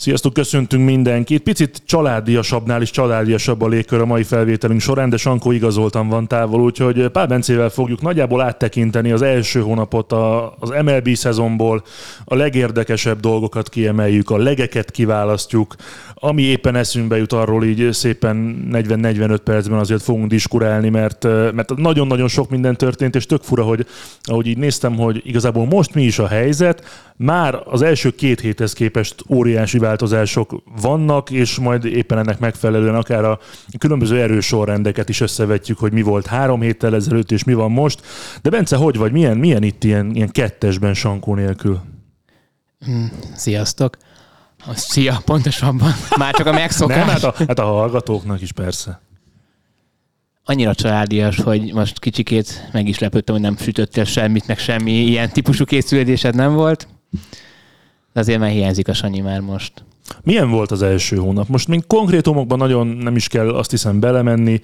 Sziasztok, köszöntünk mindenkit. Picit családiasabbnál is családiasabb a légkör a mai felvételünk során, de Sankó igazoltan van távol, úgyhogy Pál Bencével fogjuk nagyjából áttekinteni az első hónapot az MLB szezonból, a legérdekesebb dolgokat kiemeljük, a legeket kiválasztjuk, ami éppen eszünkbe jut arról így szépen 40-45 percben azért fogunk diskurálni, mert, mert nagyon-nagyon sok minden történt, és tök fura, hogy ahogy így néztem, hogy igazából most mi is a helyzet, már az első két héthez képest óriási változások vannak, és majd éppen ennek megfelelően akár a különböző erős sorrendeket is összevetjük, hogy mi volt három héttel ezelőtt, és mi van most. De Bence, hogy vagy? Milyen, milyen itt ilyen, ilyen kettesben Sankó nélkül? Mm, sziasztok! Szia, pontosabban. Már csak a megszokás. Nem, hát a, hát a hallgatóknak is persze. Annyira családias, hogy most kicsikét meg is lepődtem, hogy nem sütöttél semmit, meg semmi ilyen típusú készülődésed nem volt. De azért már hiányzik a Sanyi már most. Milyen volt az első hónap? Most még konkrétumokban nagyon nem is kell azt hiszem belemenni.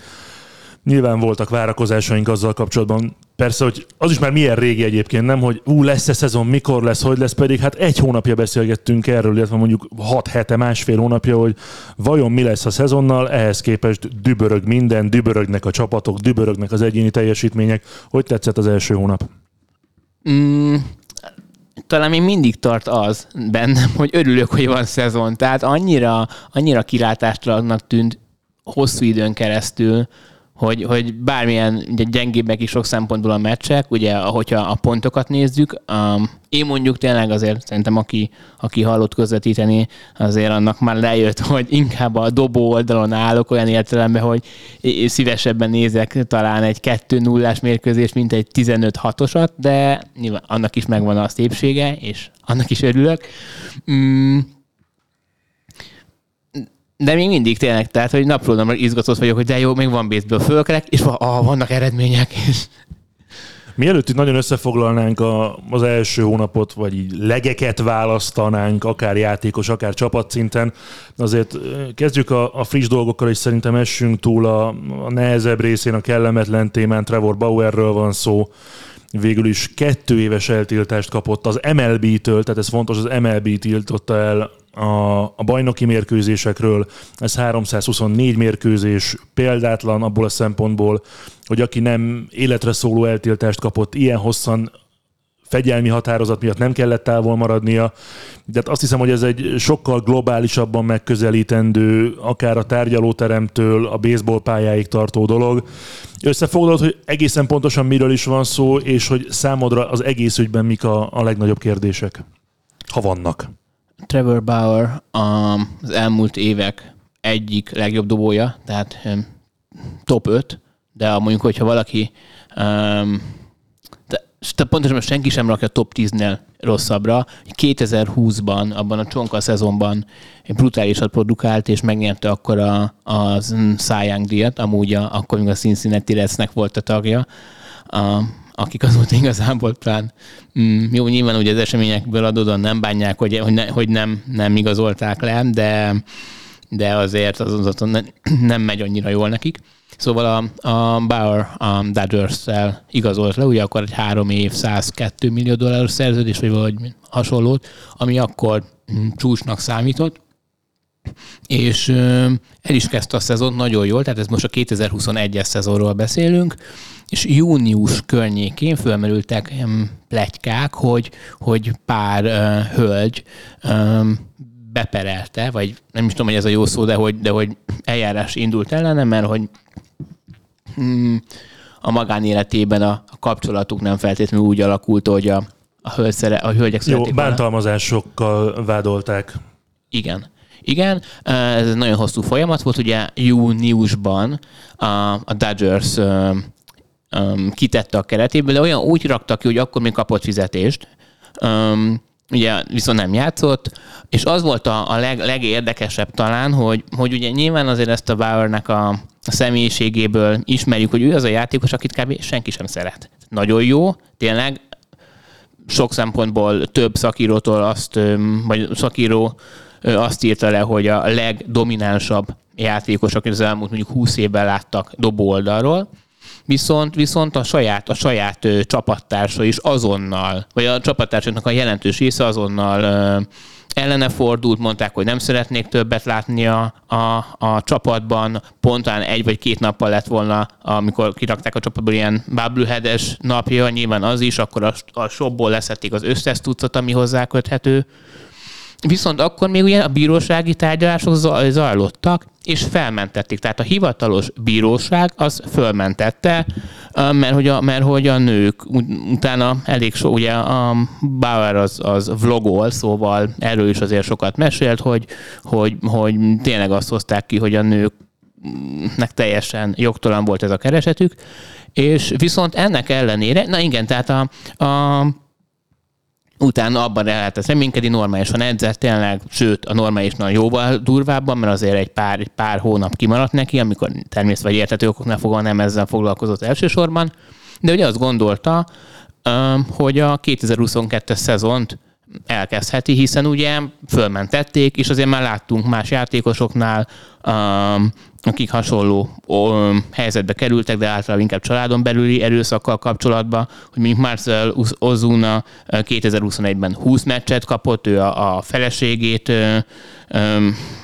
Nyilván voltak várakozásaink azzal kapcsolatban. Persze, hogy az is már milyen régi egyébként, nem, hogy ú, lesz-e szezon, mikor lesz, hogy lesz, pedig hát egy hónapja beszélgettünk erről, illetve mondjuk hat hete, másfél hónapja, hogy vajon mi lesz a szezonnal, ehhez képest dübörög minden, dübörögnek a csapatok, dübörögnek az egyéni teljesítmények. Hogy tetszett az első hónap? Mm, talán még mindig tart az bennem, hogy örülök, hogy van szezon. Tehát annyira, annyira kilátástalannak tűnt hosszú időn keresztül, hogy, hogy bármilyen ugye, gyengébbek is sok szempontból a meccsek, ugye, ahogyha a pontokat nézzük, um, én mondjuk tényleg azért szerintem, aki, aki hallott közvetíteni, azért annak már lejött, hogy inkább a dobó oldalon állok olyan értelemben, hogy szívesebben nézek talán egy 2 0 mérkőzést, mint egy 15-6-osat, de nyilván annak is megvan a szépsége, és annak is örülök. Mm, de még mindig tényleg, tehát, hogy napról napra izgatott vagyok, hogy de jó, még van baseball fölkelek, és ah, vannak eredmények. És... Mielőtt itt nagyon összefoglalnánk a, az első hónapot, vagy így legeket választanánk, akár játékos, akár csapatszinten, azért kezdjük a, a friss dolgokkal, és szerintem essünk túl a, a nehezebb részén, a kellemetlen témán, Trevor Bauerről van szó, végül is kettő éves eltiltást kapott az MLB-től, tehát ez fontos, az MLB tiltotta el a, a bajnoki mérkőzésekről. Ez 324 mérkőzés, példátlan abból a szempontból, hogy aki nem életre szóló eltiltást kapott, ilyen hosszan fegyelmi határozat miatt nem kellett távol maradnia, de hát azt hiszem, hogy ez egy sokkal globálisabban megközelítendő, akár a tárgyalóteremtől a baseball pályáig tartó dolog. Összefoglalod, hogy egészen pontosan miről is van szó, és hogy számodra az egész ügyben mik a, a legnagyobb kérdések, ha vannak. Trevor Bauer az elmúlt évek egyik legjobb dobója, tehát top 5, de mondjuk, hogyha valaki um, de pontosan senki sem rakja top 10-nél rosszabbra. 2020-ban, abban a csonka szezonban brutálisat produkált, és megnyerte akkor a, a Cy Young díjat, amúgy a, akkor még a Cincinnati Redsnek volt a tagja. A, akik azóta igazából talán mm, jó, nyilván ugye az eseményekből adódóan nem bánják, hogy, hogy, ne, hogy nem, nem igazolták le, de, de azért az, az, az nem megy annyira jól nekik. Szóval a, a Bauer a Dodgers-szel igazolt le, ugye akkor egy három év 102 millió dolláros szerződés, vagy valahogy hasonlót, ami akkor mm, csúcsnak számított, és el is kezdte a szezon nagyon jól, tehát ez most a 2021-es szezonról beszélünk, és június környékén fölmerültek pletykák, hogy, hogy pár uh, hölgy um, beperelte, vagy nem is tudom, hogy ez a jó szó, de hogy, de hogy eljárás indult ellene, mert hogy hmm, a magánéletében a, a kapcsolatuk nem feltétlenül úgy alakult, hogy a, a, hölgyszere, a hölgyek Jó, bántalmazásokkal vádolták. Igen. Igen, ez egy nagyon hosszú folyamat volt, ugye júniusban a, a Dodgers um, kitette a keretéből, de olyan úgy raktak ki, hogy akkor még kapott fizetést, um, ugye viszont nem játszott, és az volt a, a leg, legérdekesebb talán, hogy, hogy ugye nyilván azért ezt a Bauernek a, a személyiségéből ismerjük, hogy ő az a játékos, akit kb. senki sem szeret. Nagyon jó, tényleg sok szempontból több szakírótól azt, vagy szakíró azt írta le, hogy a legdominánsabb játékos, akik az elmúlt mondjuk 20 évben láttak dobó oldalról, viszont, viszont a saját, a saját csapattársa is azonnal, vagy a csapattársaknak a jelentős része azonnal ö, ellene fordult, mondták, hogy nem szeretnék többet látni a, a, a csapatban, pontán egy vagy két nappal lett volna, amikor kirakták a csapatból ilyen bubbleheades napja, nyilván az is, akkor a, a shopból leszették az összes tucat, ami hozzá köthető. Viszont akkor még ugye a bírósági tárgyalások zajlottak, és felmentették. Tehát a hivatalos bíróság az fölmentette, mert hogy a, mert hogy a nők utána elég so, ugye a Bauer az, az vlogol, szóval erről is azért sokat mesélt, hogy, hogy, hogy tényleg azt hozták ki, hogy a nőknek teljesen jogtalan volt ez a keresetük, és viszont ennek ellenére, na igen, tehát a, a utána abban lehetett reménykedni, normálisan edzett tényleg, sőt a normálisnál jóval durvábban, mert azért egy pár, egy pár hónap kimaradt neki, amikor természetesen vagy értető okoknál fogva nem ezzel foglalkozott elsősorban, de ugye azt gondolta, hogy a 2022-es szezont elkezdheti, hiszen ugye fölmentették, és azért már láttunk más játékosoknál, akik hasonló helyzetbe kerültek, de általában inkább családon belüli erőszakkal kapcsolatban, hogy mondjuk Marcel Ozuna 2021-ben 20 meccset kapott, ő a, a feleségét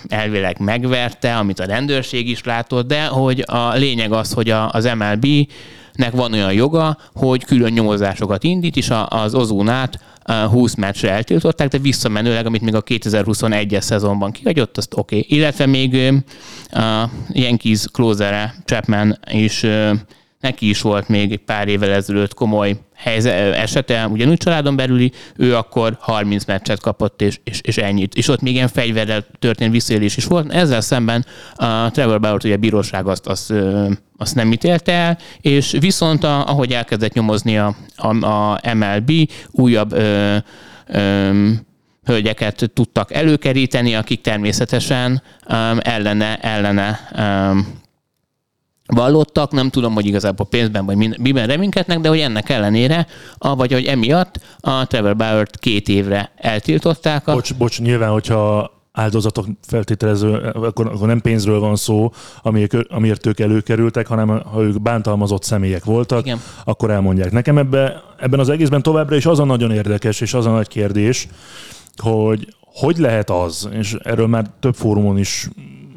elvileg megverte, amit a rendőrség is látott, de hogy a lényeg az, hogy az MLB nek van olyan joga, hogy külön nyomozásokat indít, és az Ozunát 20 meccsre eltiltották, de visszamenőleg, amit még a 2021-es szezonban kihagyott, azt oké. Okay. Illetve még a Yankees closere Chapman is neki is volt még pár évvel ezelőtt komoly helyzet, esete, ugyanúgy családon belüli, ő akkor 30 meccset kapott, és, és, és ennyit. És ott még ilyen fegyverrel történt visszaélés is volt. Ezzel szemben a Trevor Bauer, ugye a bíróság azt, azt, azt nem ítélte el, és viszont a, ahogy elkezdett nyomozni a, a, a MLB, újabb ö, ö, hölgyeket tudtak előkeríteni, akik természetesen um, ellene, ellene um, vallottak, nem tudom, hogy igazából pénzben vagy miben reménykednek, de hogy ennek ellenére, vagy hogy emiatt a Trevor Bauer-t két évre eltiltották. A... Bocs, bocs, nyilván, hogyha áldozatok feltételező, akkor, akkor nem pénzről van szó, amiért, amiért ők előkerültek, hanem ha ők bántalmazott személyek voltak, Igen. akkor elmondják. Nekem ebbe, ebben az egészben továbbra is az a nagyon érdekes, és az a nagy kérdés, hogy hogy lehet az, és erről már több fórumon is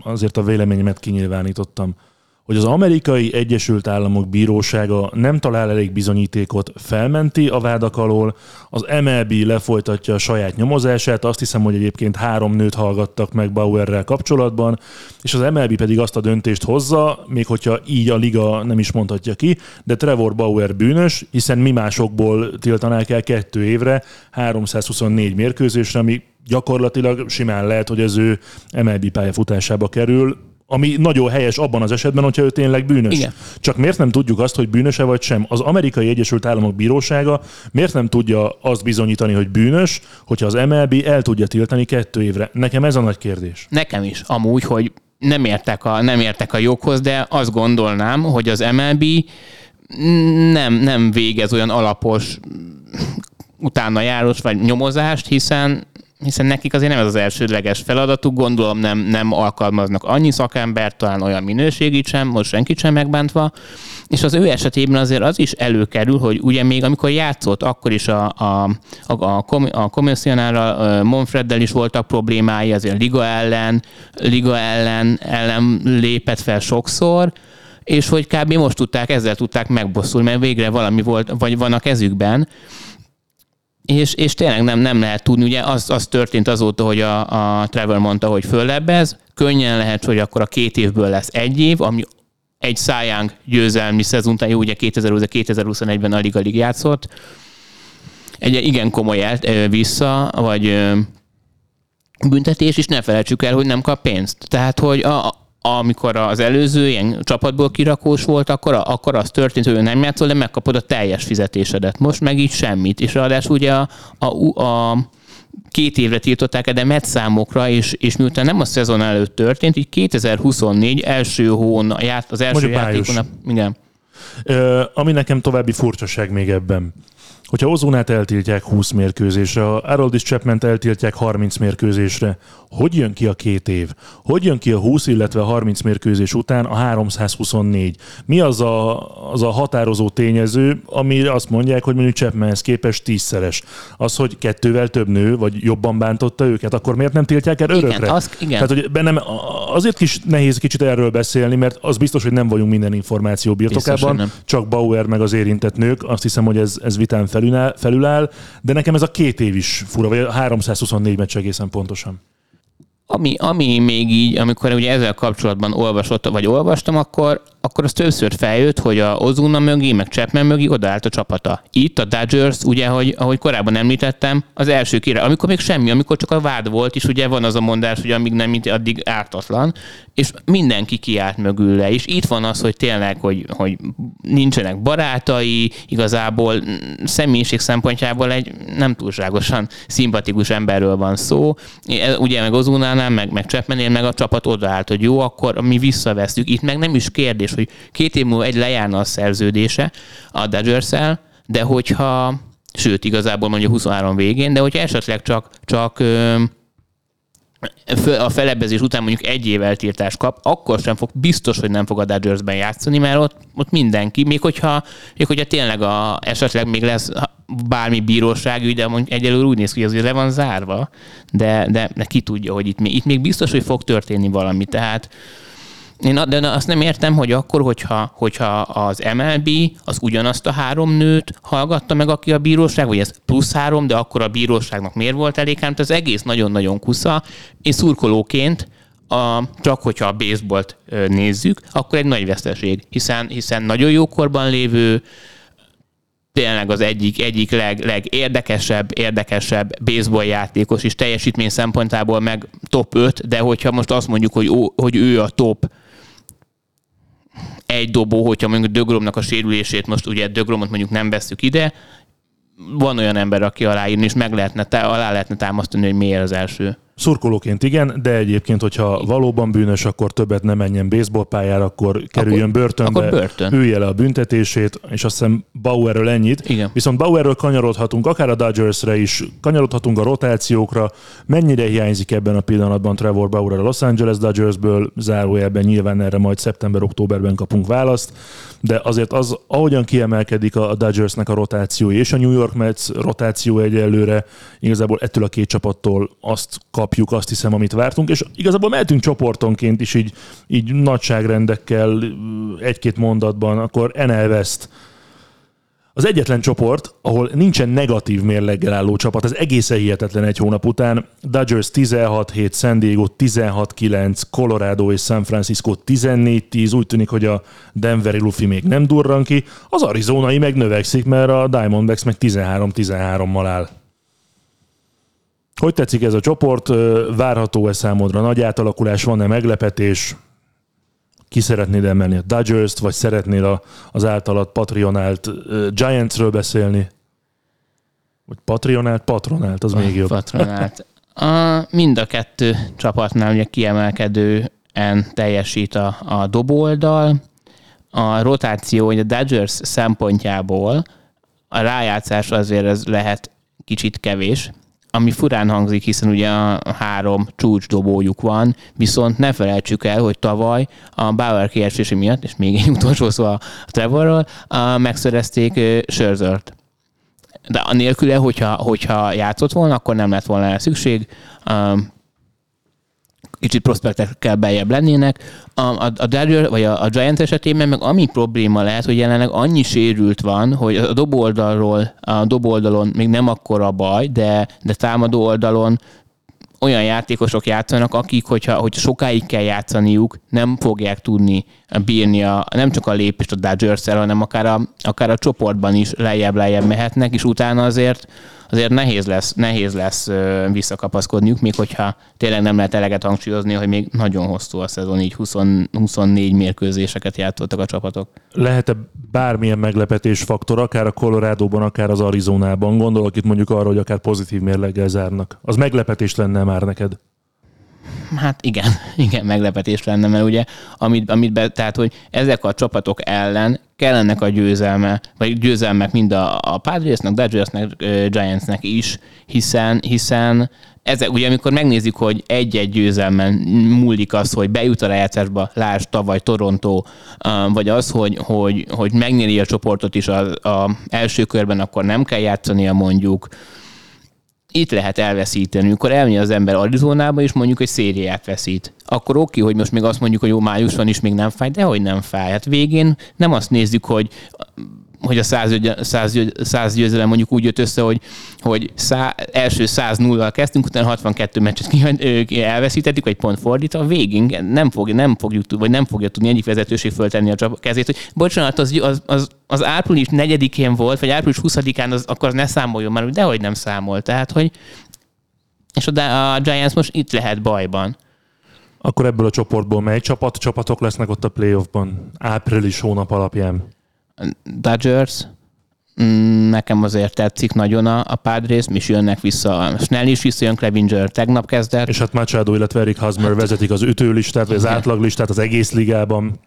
azért a véleményemet kinyilvánítottam, hogy az amerikai Egyesült Államok bírósága nem talál elég bizonyítékot, felmenti a vádak alól, az MLB lefolytatja a saját nyomozását, azt hiszem, hogy egyébként három nőt hallgattak meg Bauerrel kapcsolatban, és az MLB pedig azt a döntést hozza, még hogyha így a liga nem is mondhatja ki, de Trevor Bauer bűnös, hiszen mi másokból tiltanák el kettő évre 324 mérkőzésre, ami gyakorlatilag simán lehet, hogy az ő MLB pályafutásába kerül, ami nagyon helyes abban az esetben, hogyha ő tényleg bűnös. Igen. Csak miért nem tudjuk azt, hogy bűnöse vagy sem? Az amerikai Egyesült Államok bírósága miért nem tudja azt bizonyítani, hogy bűnös, hogyha az MLB el tudja tiltani kettő évre? Nekem ez a nagy kérdés. Nekem is. Amúgy, hogy nem értek a, nem értek a joghoz, de azt gondolnám, hogy az MLB nem, nem végez olyan alapos utána járós vagy nyomozást, hiszen hiszen nekik azért nem ez az elsődleges feladatuk, gondolom nem, nem alkalmaznak annyi szakembert, talán olyan minőségit sem, most senkit sem megbántva, és az ő esetében azért az is előkerül, hogy ugye még amikor játszott, akkor is a, a, a, a, a komissionárral, Monfreddel is voltak problémái, azért Liga ellen, Liga ellen, ellen lépett fel sokszor, és hogy kb. most tudták, ezzel tudták megbosszulni, mert végre valami volt, vagy van a kezükben, és, és tényleg nem, nem lehet tudni, ugye az, az történt azóta, hogy a, a Trevor mondta, hogy föllebbez, könnyen lehet, hogy akkor a két évből lesz egy év, ami egy szájánk győzelmi szezon, jó, ugye 2020-2021-ben alig-alig játszott, egy igen komoly el, vissza, vagy büntetés, és ne felejtsük el, hogy nem kap pénzt. Tehát, hogy a, amikor az előző ilyen csapatból kirakós volt, akkor, akkor az történt, hogy ő nem játszol, de megkapod a teljes fizetésedet. Most meg így semmit. És ráadásul ugye a, a, a két évre tiltották de metszámokra, és, és miután nem a szezon előtt történt, így 2024 első hón, az első játékon, igen. Ö, ami nekem további furcsaság még ebben hogyha Ozunát eltiltják 20 mérkőzésre, a Haroldis chapman eltiltják 30 mérkőzésre, hogy jön ki a két év? Hogy jön ki a 20, illetve a 30 mérkőzés után a 324? Mi az a, az a határozó tényező, ami azt mondják, hogy mondjuk Chapmanhez képest tízszeres? Az, hogy kettővel több nő, vagy jobban bántotta őket, akkor miért nem tiltják el örökre? Igen, az, igen. Tehát, hogy bennem azért kis nehéz kicsit erről beszélni, mert az biztos, hogy nem vagyunk minden információ birtokában, biztos, csak Bauer meg az érintett nők, azt hiszem, hogy ez, ez vitán felüláll, felüláll, de nekem ez a két év is fura, vagy a 324 meccs egészen pontosan. Ami, ami még így, amikor ugye ezzel kapcsolatban olvasott, vagy olvastam, akkor, akkor az többször feljött, hogy a Ozuna mögé, meg Chapman mögé odaállt a csapata. Itt a Dodgers, ugye, hogy, ahogy korábban említettem, az első kire, amikor még semmi, amikor csak a vád volt, és ugye van az a mondás, hogy amíg nem, addig ártatlan, és mindenki kiállt mögülle. És itt van az, hogy tényleg, hogy, hogy nincsenek barátai, igazából személyiség szempontjából egy nem túlságosan szimpatikus emberről van szó. Ugye meg Ozunánál, meg, meg Chapmanél meg a csapat odaállt, hogy jó, akkor mi visszavesztük. Itt meg nem is kérdés, hogy két év múlva egy lejárna a szerződése a dodgers de hogyha, sőt, igazából mondjuk 23 végén, de hogyha esetleg csak, csak a felebbezés után mondjuk egy év eltiltást kap, akkor sem fog, biztos, hogy nem fog a Dodgersben játszani, mert ott, ott mindenki, még hogyha, még hogyha tényleg a, esetleg még lesz bármi bírósági, de mondjuk egyelőre úgy néz ki, hogy ez le van zárva, de, de, de ki tudja, hogy itt még, itt még biztos, hogy fog történni valami, tehát én de azt nem értem, hogy akkor, hogyha, hogyha az MLB az ugyanazt a három nőt hallgatta meg, aki a bíróság, vagy ez plusz három, de akkor a bíróságnak miért volt elég, hát az egész nagyon-nagyon kusza. Én szurkolóként a, csak hogyha a baseballt nézzük, akkor egy nagy veszteség, hiszen, hiszen nagyon jó korban lévő, tényleg az egyik, egyik leg, legérdekesebb, érdekesebb baseball játékos, és teljesítmény szempontából meg top 5, de hogyha most azt mondjuk, hogy, ó, hogy ő a top egy dobó, hogyha mondjuk Dögromnak a sérülését, most ugye Dögromot mondjuk nem veszük ide, van olyan ember, aki aláírni, és meg lehetne, alá lehetne támasztani, hogy miért az első. Szurkolóként igen, de egyébként, hogyha valóban bűnös, akkor többet nem menjen baseballpályára, akkor kerüljön akkor, börtönbe, akkor börtön. ülje le a büntetését, és azt hiszem Bauerről ennyit. Igen. Viszont Bauerről kanyarodhatunk, akár a Dodgersre is, kanyarodhatunk a rotációkra. Mennyire hiányzik ebben a pillanatban Trevor Bauer a Los Angeles Dodgersből, zárójelben nyilván erre majd szeptember-októberben kapunk választ, de azért az, ahogyan kiemelkedik a Dodgersnek a rotáció és a New York Mets rotáció egyelőre, igazából ettől a két csapattól azt kap kapjuk, azt hiszem, amit vártunk, és igazából mehetünk csoportonként is így, így nagyságrendekkel egy-két mondatban, akkor NL West az egyetlen csoport, ahol nincsen negatív mérleggel álló csapat, ez egészen hihetetlen egy hónap után. Dodgers 16-7, San Diego 16-9, Colorado és San Francisco 14-10, úgy tűnik, hogy a Denveri Luffy még nem durran ki, az arizonai meg növekszik, mert a Diamondbacks meg 13-13-mal áll. Hogy tetszik ez a csoport? Várható-e számodra nagy átalakulás? Van-e meglepetés? Ki szeretnéd emelni a Dodgers-t, vagy szeretnél az általad patronált Giantsről beszélni? Vagy patronált, patronált, az még jobb. Patronált. A, mind a kettő csapatnál ugye kiemelkedően teljesít a, a dobóoldal. A rotáció, hogy a Dodgers szempontjából a rájátszás azért ez lehet kicsit kevés, ami furán hangzik, hiszen ugye a három csúcsdobójuk van, viszont ne felejtsük el, hogy tavaly a Bauer kiesése miatt, és még egy utolsó szó a Trevorról, megszerezték Sörzört. De a nélküle, hogyha, hogyha játszott volna, akkor nem lett volna szükség. Kicsit prospektekkel beljebb lennének. A, a, a Dodger, vagy a, a Giants esetében meg ami probléma lehet, hogy jelenleg annyi sérült van, hogy a doboldalról, a doboldalon még nem akkora baj, de, de támadó oldalon olyan játékosok játszanak, akik, hogyha hogy sokáig kell játszaniuk, nem fogják tudni bírni a, nem csak a lépést a dodgers hanem akár a, akár a csoportban is lejjebb-lejjebb mehetnek, és utána azért azért nehéz lesz, nehéz lesz visszakapaszkodniuk, még hogyha tényleg nem lehet eleget hangsúlyozni, hogy még nagyon hosszú a szezon, így 20, 24 mérkőzéseket játszottak a csapatok. Lehet-e bármilyen meglepetés faktor, akár a Colorado-ban, akár az Arizonában? Gondolok itt mondjuk arra, hogy akár pozitív mérleggel zárnak. Az meglepetés lenne már neked? Hát igen, igen, meglepetés lenne, mert ugye, amit, amit be, tehát, hogy ezek a csapatok ellen kellenek a győzelme, vagy győzelmek mind a, a Padresnek, Dodgersnek, Giantsnek is, hiszen, hiszen ezek, ugye amikor megnézzük, hogy egy-egy győzelmen múlik az, hogy bejut a rájátszásba, lásd tavaly Toronto, vagy az, hogy, hogy, hogy megnyeri a csoportot is az első körben, akkor nem kell játszania mondjuk, itt lehet elveszíteni. Amikor elmegy az ember Arizonába, és mondjuk egy szériát veszít, akkor oké, hogy most még azt mondjuk, hogy jó, május van, és még nem fáj, de hogy nem fáj. Hát végén nem azt nézzük, hogy hogy a 100, 100, 100 győzelem mondjuk úgy jött össze, hogy, hogy szá, első 100 0 kezdtünk, utána 62 meccset elveszítettük, vagy pont fordítva, a végén nem, fog, nem fogjuk vagy nem fogja tudni egyik vezetőség föltenni a kezét, hogy bocsánat, az, az, az, az április 4-én volt, vagy április 20-án, az, akkor az ne számoljon már, hogy nem számol. Tehát, hogy és a, a Giants most itt lehet bajban. Akkor ebből a csoportból mely csapat, csapatok lesznek ott a playoffban április hónap alapján? Dodgers, mm, nekem azért tetszik nagyon a, a Padres, mi is jönnek vissza, Snell is visszajön, Clevinger tegnap kezdett. És hát Machado, illetve Eric Hosmer hát, vezetik az ütőlistát, vagy az átlaglistát az egész ligában.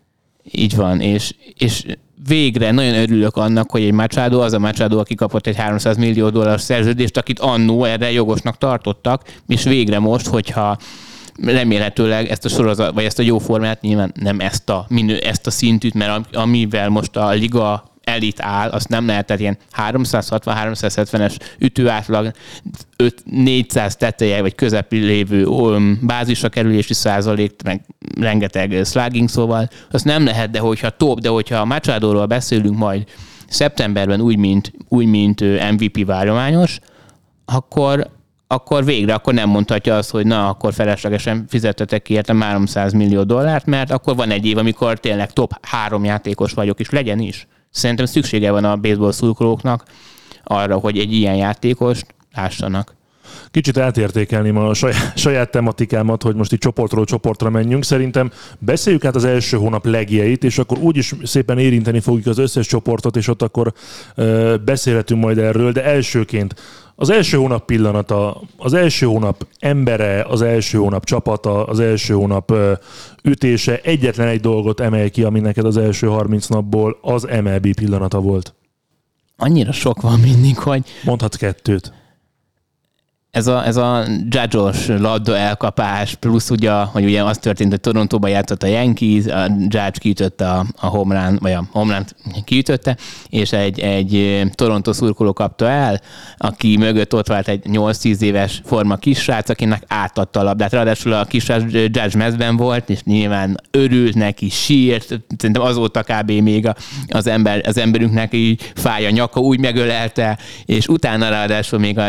Így van, és, és végre nagyon örülök annak, hogy egy Machado, az a Machado, aki kapott egy 300 millió dolláros szerződést, akit annó erre jogosnak tartottak, és végre most, hogyha remélhetőleg ezt a sorozat, vagy ezt a jó formát, nyilván nem ezt a, minő, ezt a szintűt, mert amivel most a liga elit áll, azt nem lehet, tehát ilyen 360-370-es ütőátlag, 400 teteje vagy közepi lévő bázisra kerülési százalék, meg rengeteg slugging, szóval azt nem lehet, de hogyha top, de hogyha a Machado-ról beszélünk majd szeptemberben úgy, mint, úgy, mint MVP várományos, akkor, akkor végre akkor nem mondhatja azt, hogy na, akkor feleslegesen fizettetek ki értem 300 millió dollárt, mert akkor van egy év, amikor tényleg top három játékos vagyok, és legyen is. Szerintem szüksége van a baseball szurkolóknak arra, hogy egy ilyen játékost lássanak. Kicsit átértékelném a saját, saját tematikámat, hogy most itt csoportról csoportra menjünk. Szerintem beszéljük át az első hónap legjeit, és akkor úgyis szépen érinteni fogjuk az összes csoportot, és ott akkor ö, beszélhetünk majd erről, de elsőként az első hónap pillanata, az első hónap embere, az első hónap csapata, az első hónap ütése, egyetlen egy dolgot emelj ki, ami neked az első 30 napból az MLB pillanata volt. Annyira sok van mindig, hogy... Mondhatsz kettőt ez a, ez a judge labda elkapás, plusz ugye, hogy ugye az történt, hogy Torontóban játszott a Yankees, a Judge kiütötte a, a homrán, vagy a homrán kiütötte, és egy, egy Toronto szurkoló kapta el, aki mögött ott volt egy 8-10 éves forma kisrác, akinek átadta a labdát. Ráadásul a kisrác Judge mezben volt, és nyilván örült neki, sírt, szerintem azóta kb. még az, ember, az emberünknek így fáj a nyaka, úgy megölelte, és utána ráadásul még a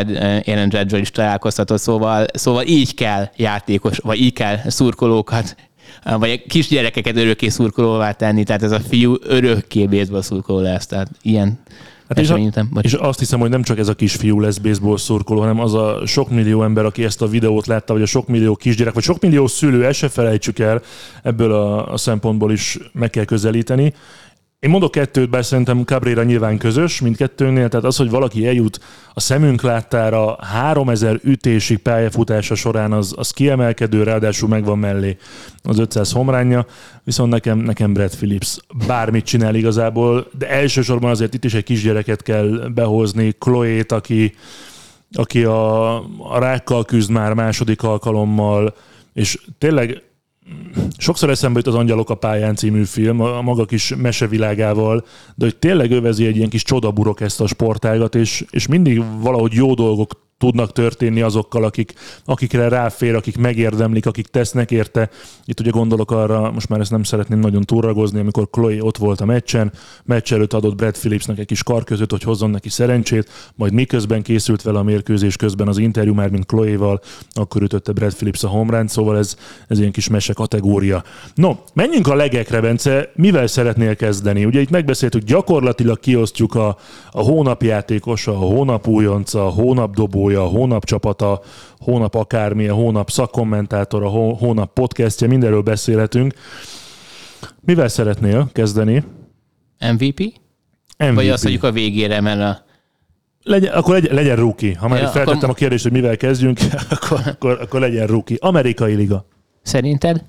Aaron Judge is találkoztatott, szóval, szóval így kell játékos, vagy így kell szurkolókat vagy kisgyerekeket örökké szurkolóvá tenni, tehát ez a fiú örökké baseball szurkoló lesz, tehát ilyen Hát és, a, és azt hiszem, hogy nem csak ez a kisfiú lesz baseball szurkoló, hanem az a sok millió ember, aki ezt a videót látta, vagy a sok millió kisgyerek, vagy sok millió szülő, ezt se felejtsük el, ebből a, a szempontból is meg kell közelíteni. Én mondok kettőt, bár szerintem Cabrera nyilván közös mindkettőnél, tehát az, hogy valaki eljut a szemünk láttára 3000 ütésig pályafutása során, az, az kiemelkedő, ráadásul megvan mellé az 500 homránja, viszont nekem, nekem Brad Phillips bármit csinál igazából, de elsősorban azért itt is egy kisgyereket kell behozni, Chloe-t, aki, aki a, a rákkal küzd már második alkalommal, és tényleg sokszor eszembe jut az Angyalok a pályán című film, a maga kis mesevilágával, de hogy tényleg övezi egy ilyen kis csodaburok ezt a sportágat, és, és mindig valahogy jó dolgok tudnak történni azokkal, akik, akikre ráfér, akik megérdemlik, akik tesznek érte. Itt ugye gondolok arra, most már ezt nem szeretném nagyon túlragozni, amikor Chloe ott volt a meccsen, meccs előtt adott Brad Phillipsnek egy kis karközöt, hogy hozzon neki szerencsét, majd miközben készült vele a mérkőzés közben az interjú már, mint Chloe-val, akkor ütötte Brad Phillips a home szóval ez, ez ilyen kis mese kategória. No, menjünk a legekre, Bence, mivel szeretnél kezdeni? Ugye itt megbeszéltük, gyakorlatilag kiosztjuk a, a hónapjátékosa, a hónap újonca, a hónapdobója, a hónap csapata, hónap akármi, a hónap szakkommentátor, a hónap podcastja, mindenről beszélhetünk. Mivel szeretnél kezdeni? MVP? MVP. Vagy azt mondjuk a végére, mert a legyen, akkor legyen, legyen rookie. Ha már ja, feltettem akkor... a kérdést, hogy mivel kezdjünk, akkor, akkor, akkor legyen rookie. Amerikai liga. Szerinted?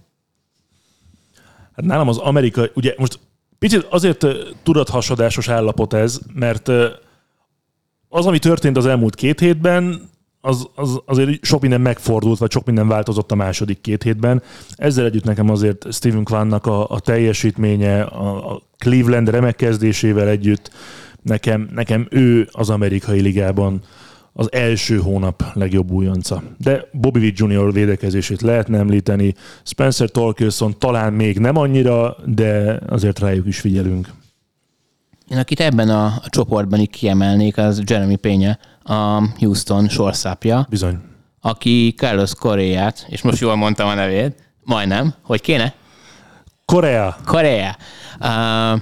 Hát nálam az amerikai, ugye most picit azért tudathasadásos állapot ez, mert az, ami történt az elmúlt két hétben, az, az, azért sok minden megfordult, vagy sok minden változott a második két hétben. Ezzel együtt nekem azért Steven Quannnak a, a teljesítménye, a, a Cleveland remek kezdésével együtt, nekem, nekem ő az amerikai ligában az első hónap legjobb újonca. De Bobby Witt Jr. védekezését lehetne említeni, Spencer Torkelson talán még nem annyira, de azért rájuk is figyelünk. Én akit ebben a, a csoportban így kiemelnék, az Jeremy Pénye, a Houston sorszápja. Bizony. Aki Carlos Correát, és most jól mondtam a nevét, majdnem, hogy kéne? Korea. Korea. Uh,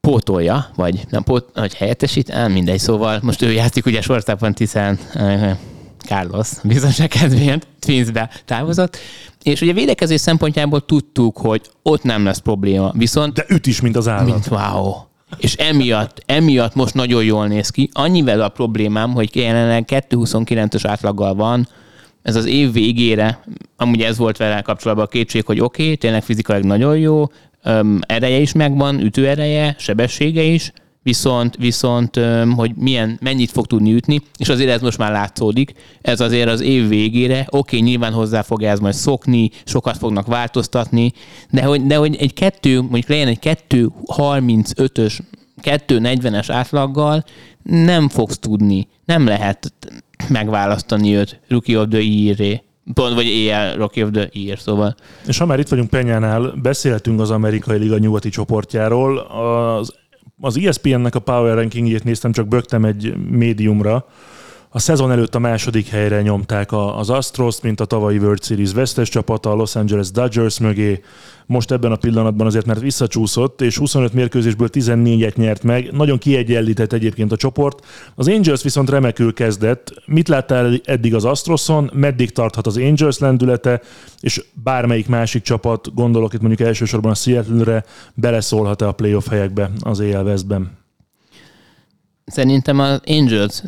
pótolja, vagy nem pót, vagy helyettesít, el mindegy, szóval most ő játszik ugye sortában Tizen uh, Carlos bizonyos kedvéért Twinsbe távozott, és ugye védekezés szempontjából tudtuk, hogy ott nem lesz probléma, viszont... De üt is, mint az állat. Mint, wow. És emiatt, emiatt most nagyon jól néz ki. Annyivel a problémám, hogy jelenleg 2.29-ös átlaggal van, ez az év végére, amúgy ez volt vele kapcsolatban a kétség, hogy oké, okay, tényleg fizikailag nagyon jó, ereje is megvan, ütőereje, sebessége is, viszont, viszont hogy milyen, mennyit fog tudni ütni, és azért ez most már látszódik, ez azért az év végére, oké, nyilván hozzá fog ez majd szokni, sokat fognak változtatni, de hogy, de hogy egy kettő, mondjuk legyen egy 2.35-ös, 2.40-es átlaggal nem fogsz tudni, nem lehet megválasztani őt Rookie of the year Pont, vagy éjjel Rocky of the Year, szóval. És ha már itt vagyunk Penyánál, beszéltünk az amerikai liga nyugati csoportjáról. Az, az ESPN-nek a Power Rankingjét néztem, csak bögtem egy médiumra, a szezon előtt a második helyre nyomták az Astros, mint a tavalyi World Series vesztes csapata, a Los Angeles Dodgers mögé. Most ebben a pillanatban azért, mert visszacsúszott, és 25 mérkőzésből 14-et nyert meg. Nagyon kiegyenlített egyébként a csoport. Az Angels viszont remekül kezdett. Mit láttál eddig az Astroson? Meddig tarthat az Angels lendülete? És bármelyik másik csapat, gondolok itt mondjuk elsősorban a Seattle-re, beleszólhat-e a playoff helyekbe az AL Westben? Szerintem az Angels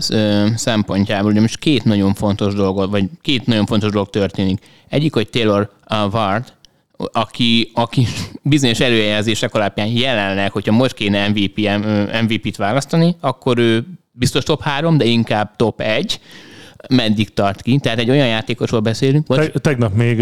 szempontjából ugye most két nagyon fontos dolog, vagy két nagyon fontos dolog történik. Egyik, hogy Taylor Ward, aki, aki bizonyos előjelzések alapján jelenleg, hogyha most kéne MVP, MVP-t választani, akkor ő biztos top 3, de inkább top 1 meddig tart ki. Tehát egy olyan játékosról beszélünk. Te, tegnap még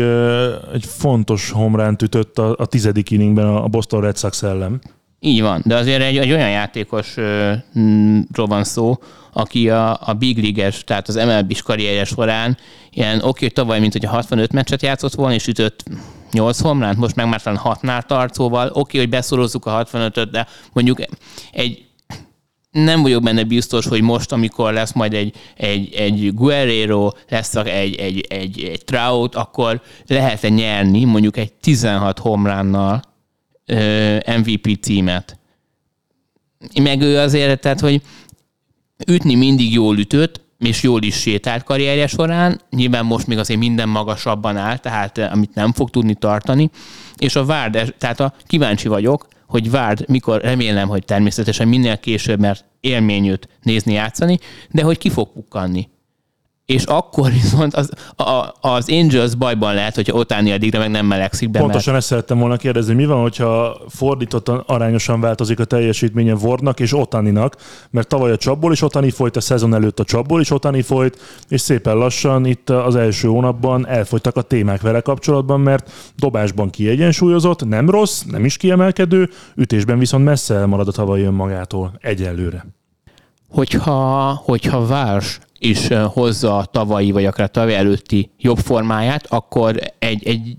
egy fontos homránt ütött a, a tizedik inningben a Boston Red Sox ellen. Így van, de azért egy, egy olyan játékosról van szó, aki a, a Big League-es, tehát az MLB-s karrierje során ilyen oké, okay, tavaly, mint hogy a 65 meccset játszott volna, és ütött 8 homlánt, most meg már talán 6-nál tart, szóval oké, okay, hogy beszorozzuk a 65-öt, de mondjuk egy nem vagyok benne biztos, hogy most, amikor lesz majd egy, egy, egy Guerrero, lesz egy, egy, egy, egy Trout, akkor lehet-e nyerni mondjuk egy 16 homlánnal, MVP címet. Meg ő azért, tehát, hogy ütni mindig jól ütött, és jól is sétált karrierje során, nyilván most még azért minden magasabban áll, tehát amit nem fog tudni tartani, és a Várd, tehát a kíváncsi vagyok, hogy Várd mikor, remélem, hogy természetesen minél később, mert élmény nézni játszani, de hogy ki fog pukkanni és akkor viszont az, a, az Angels bajban lehet, hogyha Otáni addigra meg nem melegszik be. Pontosan mert... ezt szerettem volna kérdezni, mi van, hogyha fordítottan arányosan változik a teljesítménye Wardnak és Otaninak, mert tavaly a csapból is Otani folyt, a szezon előtt a csapból is Otani folyt, és szépen lassan itt az első hónapban elfogytak a témák vele kapcsolatban, mert dobásban kiegyensúlyozott, nem rossz, nem is kiemelkedő, ütésben viszont messze elmarad a tavalyi önmagától egyelőre. Hogyha, hogyha Várs és hozza a tavalyi, vagy akár a tavaly előtti jobb formáját, akkor egy, egy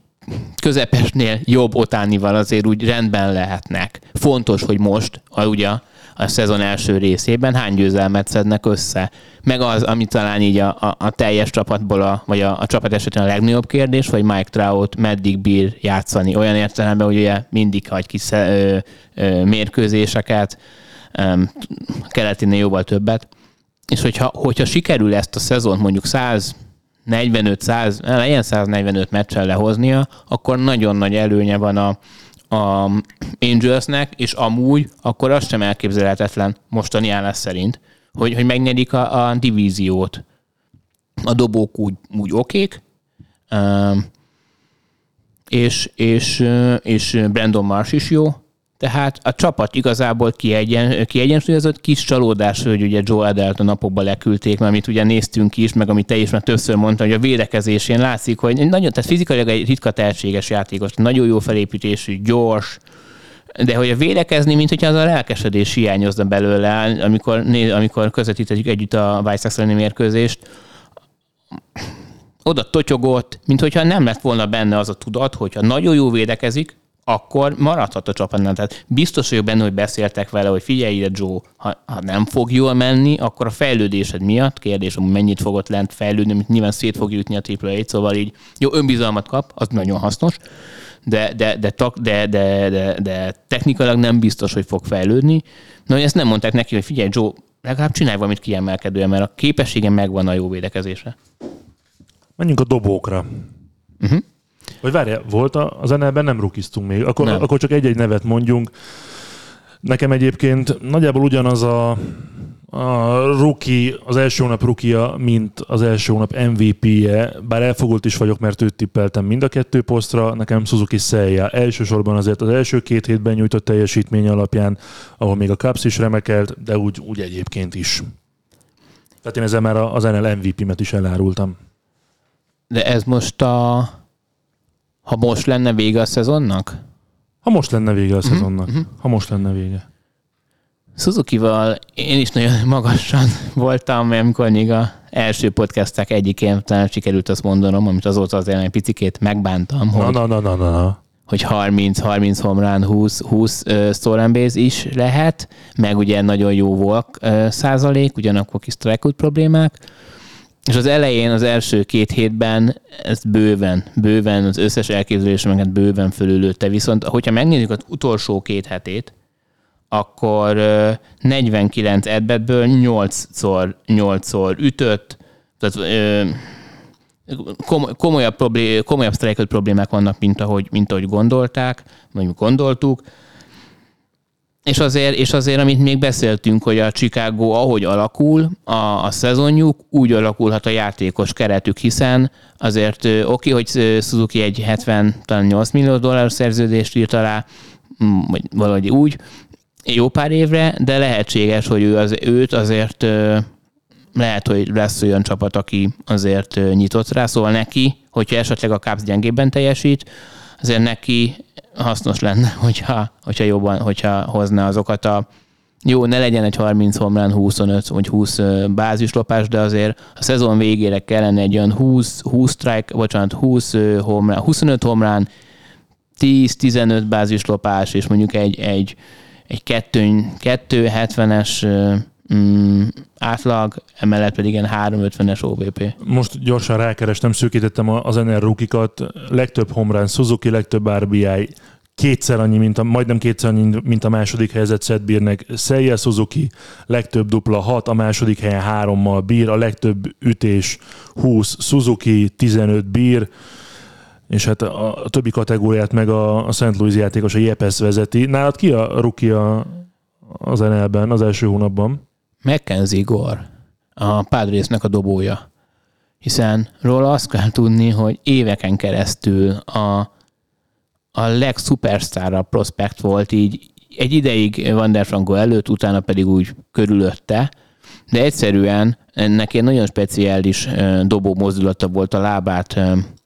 közepesnél jobb otánival azért úgy rendben lehetnek. Fontos, hogy most, a, ugye a szezon első részében hány győzelmet szednek össze. Meg az, ami talán így a, a, a teljes csapatból, a, vagy a, a csapat esetén a legnagyobb kérdés, hogy Mike Trout meddig bír játszani. Olyan értelemben, hogy ugye mindig hagy ki ö, ö, mérkőzéseket, keletinél jóval többet. És hogyha, hogyha sikerül ezt a szezont mondjuk 100 45 100, legyen 145 meccsen lehoznia, akkor nagyon nagy előnye van a, a Angelsnek, és amúgy akkor az sem elképzelhetetlen mostani állás szerint, hogy, hogy megnyerik a, a divíziót. A dobók úgy, úgy okék, és, és, és Brandon Marsh is jó, tehát a csapat igazából kiegyen, kiegyensúlyozott kis csalódás, hogy ugye Joe Adelt a napokban leküldték, mert amit ugye néztünk is, meg amit te is már többször mondta, hogy a védekezésén látszik, hogy nagyon, tehát fizikailag egy ritka tehetséges játékos, nagyon jó felépítésű, gyors, de hogy a védekezni, mint hogyha az a lelkesedés hiányozna belőle, amikor, amikor közvetítettük együtt a White mérkőzést, oda totyogott, mint hogyha nem lett volna benne az a tudat, hogyha nagyon jó védekezik, akkor maradhat a csapatnál. Tehát biztos vagyok benne, hogy beszéltek vele, hogy figyelj ide, Joe, ha, ha nem fog jól menni, akkor a fejlődésed miatt, kérdés, hogy mennyit fogott lent fejlődni, amit nyilván szét fog jutni a triple egy, szóval így jó önbizalmat kap, az nagyon hasznos, de, de, de, de, de, de, de technikailag nem biztos, hogy fog fejlődni. Na, hogy ezt nem mondták neki, hogy figyelj, Joe, legalább csinálj valamit kiemelkedően, mert a képessége megvan a jó védekezésre. Menjünk a dobókra. Uh-huh. Vagy várjál, volt a, a zenelben nem rukiztunk még. Akkor, nem. akkor csak egy-egy nevet mondjunk. Nekem egyébként nagyjából ugyanaz a, a rookie, az első hónap rukia, mint az első hónap MVP-je, bár elfogult is vagyok, mert őt tippeltem mind a kettő posztra, nekem Suzuki Seiya elsősorban azért az első két hétben nyújtott teljesítmény alapján, ahol még a Cubs is remekelt, de úgy, úgy egyébként is. Tehát én ezzel már az NL MVP-met is elárultam. De ez most a ha most lenne vége a szezonnak? Ha most lenne vége a mhm, szezonnak. Uh-huh. Ha most lenne vége. Suzuki-val én is nagyon magasan voltam, amikor még a első podcastek egyikén talán sikerült azt mondanom, amit azóta azért egy picikét megbántam, na, hogy, na, na, na, na, na. hogy 30-30 homrán 20, 20 uh, Storenbase is lehet, meg ugye nagyon jó volt uh, százalék, ugyanakkor kis strikeout problémák, és az elején, az első két hétben ez bőven, bőven, az összes elképzelésemeket bőven fölülőtte. Viszont, hogyha megnézzük az utolsó két hetét, akkor 49 edbetből 8-szor, 8-szor ütött, tehát komolyabb, problé- komolyabb problémák vannak, mint ahogy, mint ahogy gondolták, vagy gondoltuk. És azért, és azért, amit még beszéltünk, hogy a Chicago ahogy alakul a, a szezonjuk, úgy alakulhat a játékos keretük, hiszen azért oké, hogy Suzuki egy 70, talán 8 millió dollár szerződést írt alá, vagy valahogy úgy, jó pár évre, de lehetséges, hogy ő az, őt azért lehet, hogy lesz olyan csapat, aki azért nyitott rá, szóval neki, hogyha esetleg a Cubs gyengébben teljesít, azért neki hasznos lenne, hogyha, hogyha jobban, hogyha hozna azokat a jó, ne legyen egy 30 homlán 25 vagy 20 bázislopás, de azért a szezon végére kellene egy olyan 20, 20 strike, bocsánat, 20 homlán, 25 homlán, 10-15 bázislopás, és mondjuk egy, egy, egy 270-es mm, átlag, emellett pedig ilyen 350-es OVP. Most gyorsan rákerestem, szűkítettem az NR rukikat, legtöbb homrán Suzuki, legtöbb RBI, kétszer annyi, mint a, majdnem kétszer annyi, mint a második helyzet Szedbírnek. Seiya Suzuki legtöbb dupla 6, a második helyen hárommal bír, a legtöbb ütés 20, Suzuki 15 bír, és hát a, a többi kategóriát meg a, a St. Louis játékos, a Jepes vezeti. Nálad ki a rukia az NL-ben az első hónapban? Mackenzie Gore, a Padresnek a dobója. Hiszen róla azt kell tudni, hogy éveken keresztül a, a legszupersztárabb prospekt volt, így egy ideig Van der Franco előtt, utána pedig úgy körülötte, de egyszerűen neki egy nagyon speciális dobó mozdulata volt, a lábát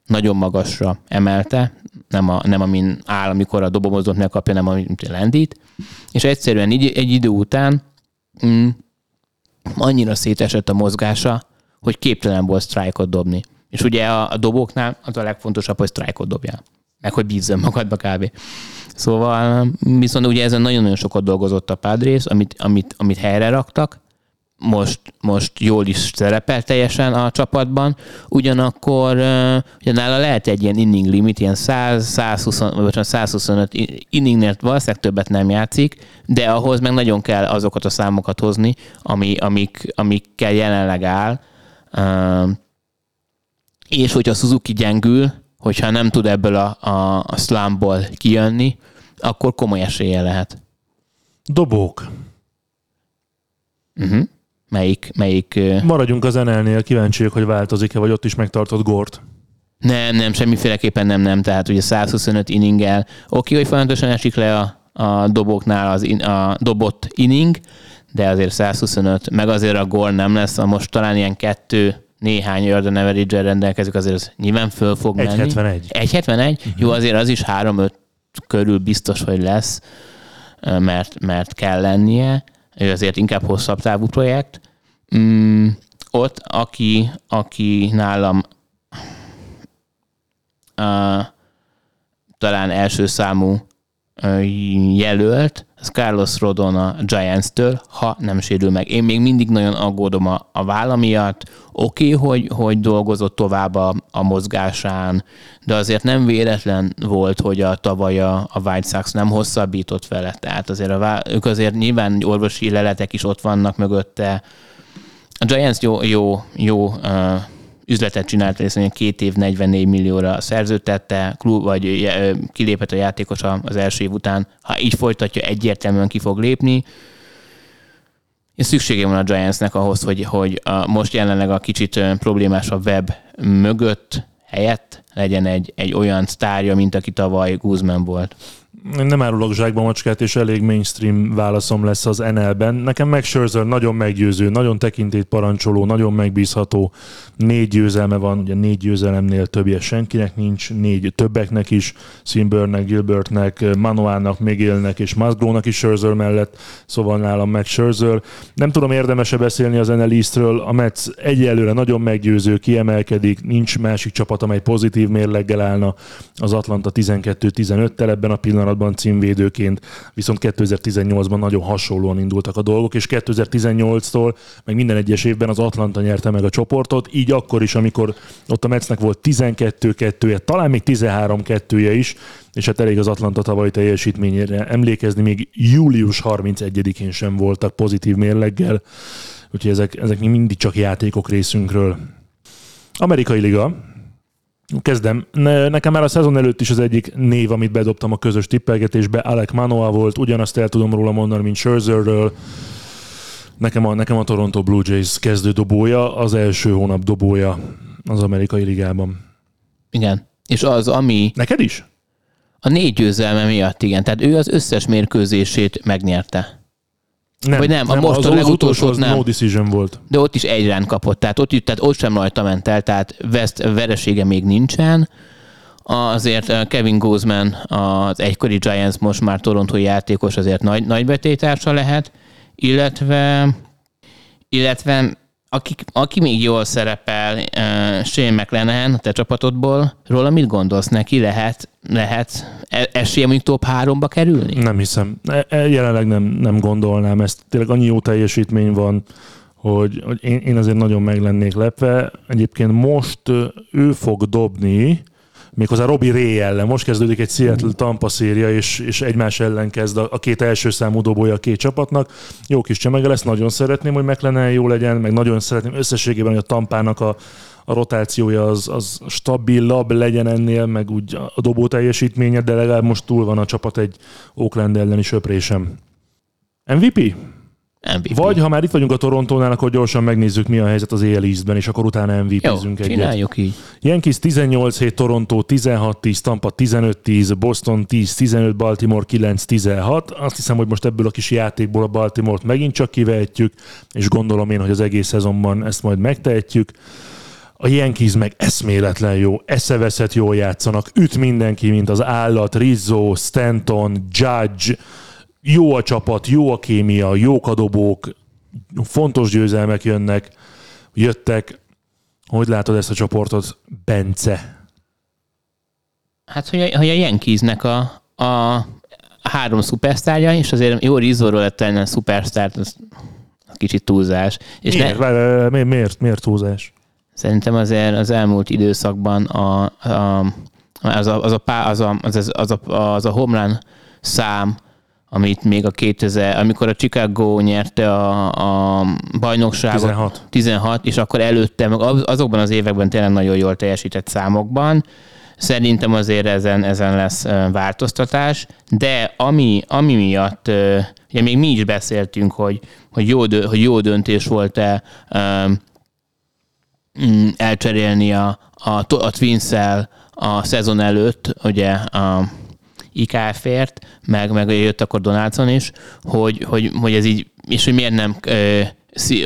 nagyon magasra emelte, nem, a, nem amin áll, amikor a dobó mozdulat megkapja, nem amit lendít, és egyszerűen egy, egy idő után mm, annyira szétesett a mozgása, hogy képtelen volt sztrájkot dobni. És ugye a, a dobóknál az a legfontosabb, hogy sztrájkot dobjál. Meg hogy bízzon magadba kb. Szóval viszont ugye ezen nagyon-nagyon sokat dolgozott a Padres, amit, amit, amit helyre raktak, most, most jól is szerepel teljesen a csapatban, ugyanakkor ugye nála lehet egy ilyen inning limit, ilyen 100, 120, vagy 125 inningnél valószínűleg többet nem játszik, de ahhoz meg nagyon kell azokat a számokat hozni, ami, amik, amikkel jelenleg áll. És hogyha Suzuki gyengül, hogyha nem tud ebből a, a, a slumból kijönni, akkor komoly esélye lehet. Dobók. Uh-huh. Melyik, melyik... Maradjunk az NL-nél, kíváncsiak, hogy változik-e, vagy ott is megtartott gort. Nem, nem, semmiféleképpen nem, nem. Tehát ugye 125 inninggel. Oké, hogy folyamatosan esik le a, a doboknál az in, a dobott inning, de azért 125, meg azért a gól nem lesz. A most talán ilyen kettő, néhány Jordan average rendelkezik, azért az nyilván föl fog menni. 171. 171? Uh-huh. Jó, azért az is 3-5 körül biztos, hogy lesz, mert, mert kell lennie ő azért inkább hosszabb távú projekt. Mm, ott, aki, aki nálam uh, talán első számú jelölt, az Carlos Rodon a Giants-től, ha nem sérül meg. Én még mindig nagyon aggódom a, a válla miatt. Oké, okay, hogy, hogy dolgozott tovább a, a mozgásán, de azért nem véletlen volt, hogy a tavaly a, a White Sox nem hosszabbított vele. Tehát azért a, ők azért nyilván orvosi leletek is ott vannak mögötte. A Giants jó, jó, jó uh, üzletet csinált, hiszen két év 44 millióra szerződtette, klub, vagy kilépett a játékos az első év után. Ha így folytatja, egyértelműen ki fog lépni. És szüksége van a Giantsnek ahhoz, hogy, hogy a, most jelenleg a kicsit problémás a web mögött helyett legyen egy, egy olyan sztárja, mint aki tavaly Guzman volt. Én nem árulok zsákba macskát, és elég mainstream válaszom lesz az NL-ben. Nekem meg Scherzer nagyon meggyőző, nagyon tekintét parancsoló, nagyon megbízható. Négy győzelme van, ugye négy győzelemnél többje senkinek nincs, négy többeknek is, Swinburne-nek, Gilbertnek, Manoának, Miguelnek és Musgrove-nak is Scherzer mellett, szóval nálam meg Scherzer. Nem tudom érdemese beszélni az NL East-ről, a Mets egyelőre nagyon meggyőző, kiemelkedik, nincs másik csapat, amely pozitív mérleggel állna az Atlanta 12-15-tel ebben a pillanatban pillanatban címvédőként, viszont 2018-ban nagyon hasonlóan indultak a dolgok, és 2018-tól meg minden egyes évben az Atlanta nyerte meg a csoportot, így akkor is, amikor ott a Metsnek volt 12-2-je, talán még 13-2-je is, és hát elég az Atlanta tavalyi teljesítményére emlékezni, még július 31-én sem voltak pozitív mérleggel, úgyhogy ezek, ezek még mindig csak játékok részünkről. Amerikai Liga, Kezdem. Nekem már a szezon előtt is az egyik név, amit bedobtam a közös tippelgetésbe, Alec Manoa volt, ugyanazt el tudom róla mondani, mint Scherzerről. Nekem a, nekem a Toronto Blue Jays kezdő dobója, az első hónap dobója az amerikai ligában. Igen. És az, ami... Neked is? A négy győzelme miatt, igen. Tehát ő az összes mérkőzését megnyerte. Nem, Vagy nem, nem a most az a legutolsó az nem. no decision volt. De ott is egy rán kapott, tehát ott, tehát ott sem rajta ment el, tehát West veresége még nincsen. Azért eh, Kevin Guzman, az egykori Giants most már Toronto játékos, azért nagy, nagy betétársa lehet, illetve illetve aki, aki még jól szerepel, uh, Shane McLennan, a te csapatodból, róla mit gondolsz neki? Lehet, lehet e, esélye mondjuk top 3-ba kerülni? Nem hiszem. E, e, jelenleg nem, nem gondolnám ezt. Tényleg annyi jó teljesítmény van, hogy, hogy én, én azért nagyon meg lennék lepve. Egyébként most ő fog dobni, méghozzá Robi Ray ellen. Most kezdődik egy Seattle Tampa széria, és, és egymás ellen kezd a, a két első számú dobója a két csapatnak. Jó kis csemege lesz, nagyon szeretném, hogy McLennan jó legyen, meg nagyon szeretném összességében, hogy a Tampának a, a rotációja az, az stabilabb legyen ennél, meg úgy a dobó teljesítménye, de legalább most túl van a csapat egy Oakland elleni söprésem. MVP? MVP. Vagy ha már itt vagyunk a Torontónál, akkor gyorsan megnézzük, mi a helyzet az AL East-ben, és akkor utána MVP-zünk egyet. csináljuk így. Yankees 18-7, Toronto 16-10, Tampa 15-10, Boston 10-15, Baltimore 9-16. Azt hiszem, hogy most ebből a kis játékból a Baltimore-t megint csak kivehetjük, és gondolom én, hogy az egész szezonban ezt majd megtehetjük. A Yankees meg eszméletlen jó, eszeveszett jól játszanak, üt mindenki, mint az állat, Rizzo, Stanton, Judge, jó a csapat, jó a kémia, jók a dobók, fontos győzelmek jönnek, jöttek. Hogy látod ezt a csoportot, Bence? Hát, hogy a, hogy a Yankeesnek a, a három szupersztárja, és azért jó Rizzoról lett tenni a szupersztárt, az kicsit túlzás. És miért? Ne, miért, miért, miért, miért túlzás? Szerintem azért az elmúlt időszakban a, a, az, a, az, a, az, a, az, a, az, a, az a homlán szám, amit még a 2000, amikor a Chicago nyerte a, a bajnokságot. 16. 16, és akkor előtte, meg azokban az években tényleg nagyon jól teljesített számokban. Szerintem azért ezen, ezen lesz változtatás, de ami, ami miatt, ugye még mi is beszéltünk, hogy, hogy, jó, hogy jó döntés volt-e mm, elcserélni a, a, a twins a szezon előtt, ugye a IKF-ért, meg, meg jött akkor Donaldson is, hogy, hogy, hogy ez így, és hogy miért nem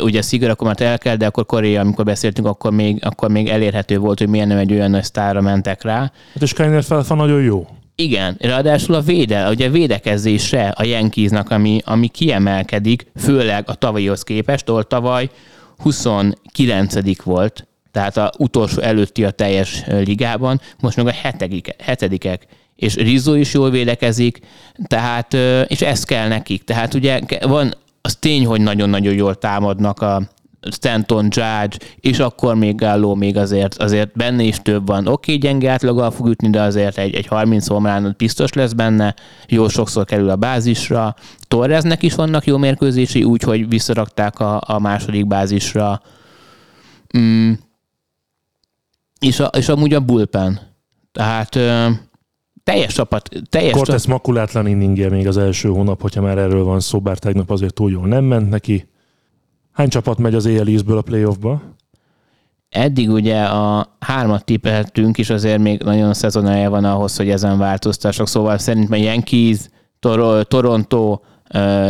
ugye Szigor akkor már el kell, de akkor Korea, amikor beszéltünk, akkor még, akkor még elérhető volt, hogy miért nem egy olyan nagy sztárra mentek rá. Hát és Kainer felfa nagyon jó. Igen, ráadásul a véde, ugye a védekezésre a Yankeesnak, ami, ami kiemelkedik, főleg a tavalyhoz képest, ahol tavaly 29 volt, tehát a utolsó előtti a teljes ligában, most meg a hetedikek. hetedikek és Rizzo is jól védekezik, tehát, és ez kell nekik. Tehát ugye van, az tény, hogy nagyon-nagyon jól támadnak a Stanton, Judge, és akkor még Gallo még azért, azért benne is több van. Oké, okay, gyenge átlaggal fog ütni, de azért egy, egy 30 homlán biztos lesz benne, jó sokszor kerül a bázisra. Torreznek is vannak jó mérkőzési, úgyhogy visszarakták a, a második bázisra. Mm. És, a, és amúgy a bullpen. Tehát teljes csapat. Teljes Cortez csapat. makulátlan inningje még az első hónap, hogyha már erről van szó, bár tegnap azért túl jól nem ment neki. Hány csapat megy az éjjel ből a playoffba? Eddig ugye a hármat tippeltünk, és azért még nagyon szezonálja van ahhoz, hogy ezen változtassak. Szóval szerintem Yankees, Tor- Toronto, uh,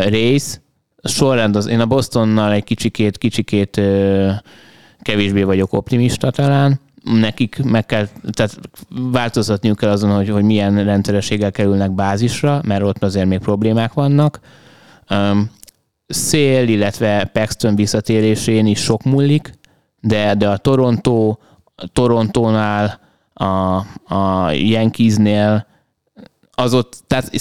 Race, sorrend az, én a Bostonnal egy kicsikét, kicsikét uh, kevésbé vagyok optimista talán nekik meg kell, tehát változtatniuk kell azon, hogy, hogy milyen rendszerességgel kerülnek bázisra, mert ott azért még problémák vannak. Um, szél, illetve Paxton visszatérésén is sok múlik, de, de a Toronto, Torontónál, a, a Yankeesnél az ott, tehát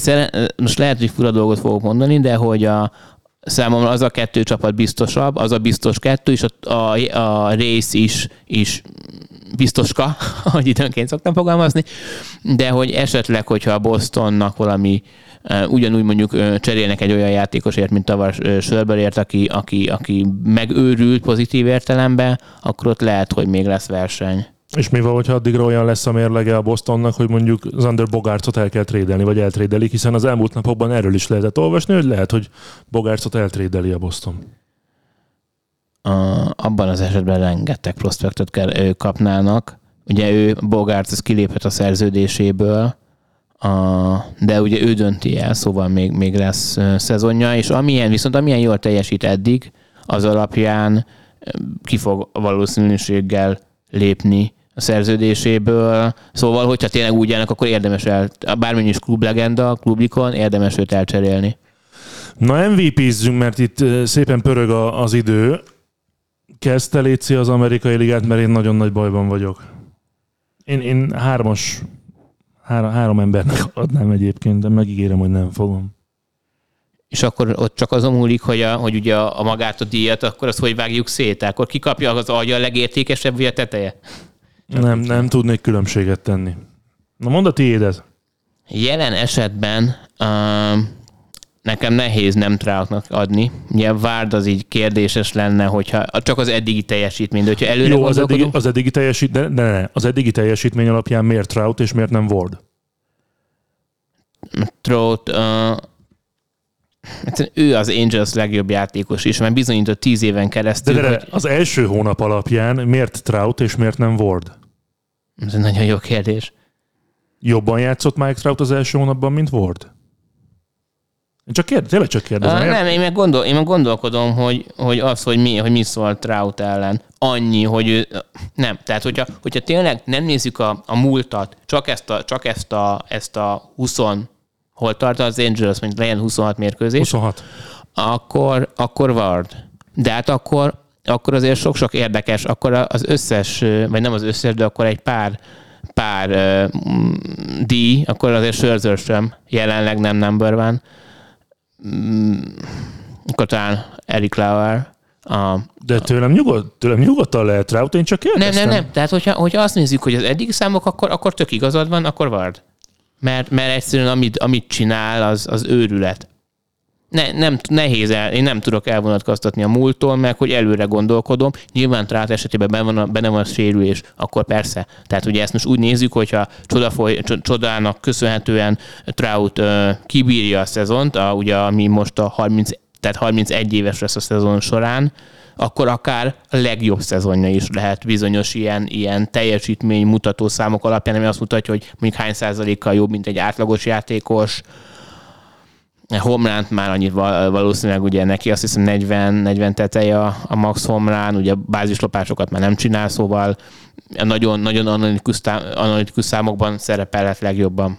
most lehet, hogy fura dolgot fogok mondani, de hogy a, számomra az a kettő csapat biztosabb, az a biztos kettő, és a, a, a rész is, is biztoska, hogy időnként szoktam fogalmazni, de hogy esetleg, hogyha a Bostonnak valami ugyanúgy mondjuk cserélnek egy olyan játékosért, mint tavaly Sörberért, aki, aki, aki megőrült pozitív értelemben, akkor ott lehet, hogy még lesz verseny. És mi van, hogyha addigra olyan lesz a mérlege a Bostonnak, hogy mondjuk Zander Bogárcot el kell trédelni, vagy eltrédelik, hiszen az elmúlt napokban erről is lehetett olvasni, hogy lehet, hogy Bogárcot eltrédeli a Boston a, abban az esetben rengeteg prospektot kell, ő kapnának. Ugye ő, Bogart, ez kiléphet a szerződéséből, a, de ugye ő dönti el, szóval még, még lesz szezonja, és amilyen, viszont amilyen jól teljesít eddig, az alapján ki fog valószínűséggel lépni a szerződéséből. Szóval, hogyha tényleg úgy állnak, akkor érdemes el, bármennyi is klublegenda, klublikon, érdemes őt elcserélni. Na MVP-zzünk, mert itt szépen pörög az idő. Kezdte Léci az amerikai ligát, mert én nagyon nagy bajban vagyok. Én, én hármas, három, három embernek adnám egyébként, de megígérem, hogy nem fogom. És akkor ott csak azon múlik, hogy, a, hogy ugye a, a magát a díjat, akkor azt hogy vágjuk szét? Akkor ki kapja az agya a legértékesebb, vagy a teteje? Nem, nem tudnék különbséget tenni. Na mondd a tiédet. Jelen esetben um, nekem nehéz nem Troutnak adni. Ugye Várd az így kérdéses lenne, hogyha csak az eddigi teljesítmény, de hogyha előre Jó, az eddigi, az eddigi teljesítmény, ne, ne, az eddigi teljesítmény alapján miért Trout és miért nem Ward? Trout, uh, ő az Angels legjobb játékos is, mert bizonyított tíz éven keresztül. De, de, de hogy... az első hónap alapján miért Trout és miért nem Ward? Ez egy nagyon jó kérdés. Jobban játszott Mike Trout az első hónapban, mint Ward? Én csak kérdez, tényleg csak kérdezem. Uh, nem, én meg, gondol, én meg gondolkodom, hogy, hogy az, hogy mi, hogy mi szólt Trout ellen, annyi, hogy ő, nem. Tehát, hogyha, hogyha tényleg nem nézzük a, a múltat, csak ezt a, csak ezt a, ezt a 20, hol tart az Angels, mint legyen 26 mérkőzés. 26. Akkor, akkor Ward. De hát akkor akkor azért sok-sok érdekes, akkor az összes, vagy nem az összes, de akkor egy pár pár uh, díj, akkor azért Scherzer sem jelenleg nem number van. Mm, talán Eric Lauer. A, De tőlem, nyugod, tőlem nyugodtan lehet rá, én csak kérdeztem. nem, nem, nem. Tehát, hogyha, hogyha azt nézzük, hogy az eddig számok, akkor, akkor tök igazad van, akkor vard. Mert, mert egyszerűen amit, amit csinál, az, az őrület ne, nem, nehéz el, én nem tudok elvonatkoztatni a múltól, meg hogy előre gondolkodom. Nyilván Trát esetében benne van, a, benne van a sérülés, akkor persze. Tehát ugye ezt most úgy nézzük, hogyha csodafoly, csodának köszönhetően Trout uh, kibírja a szezont, a, ugye ami most a 30, tehát 31 éves lesz a szezon során, akkor akár a legjobb szezonja is lehet bizonyos ilyen, ilyen teljesítmény mutató számok alapján, ami azt mutatja, hogy mondjuk hány százalékkal jobb, mint egy átlagos játékos, homlánt már annyit valószínűleg ugye neki azt hiszem 40, 40 teteje a, a max homlán, ugye bázislopásokat már nem csinál, szóval nagyon, nagyon analitikus, analitikus számokban szerepelhet legjobban.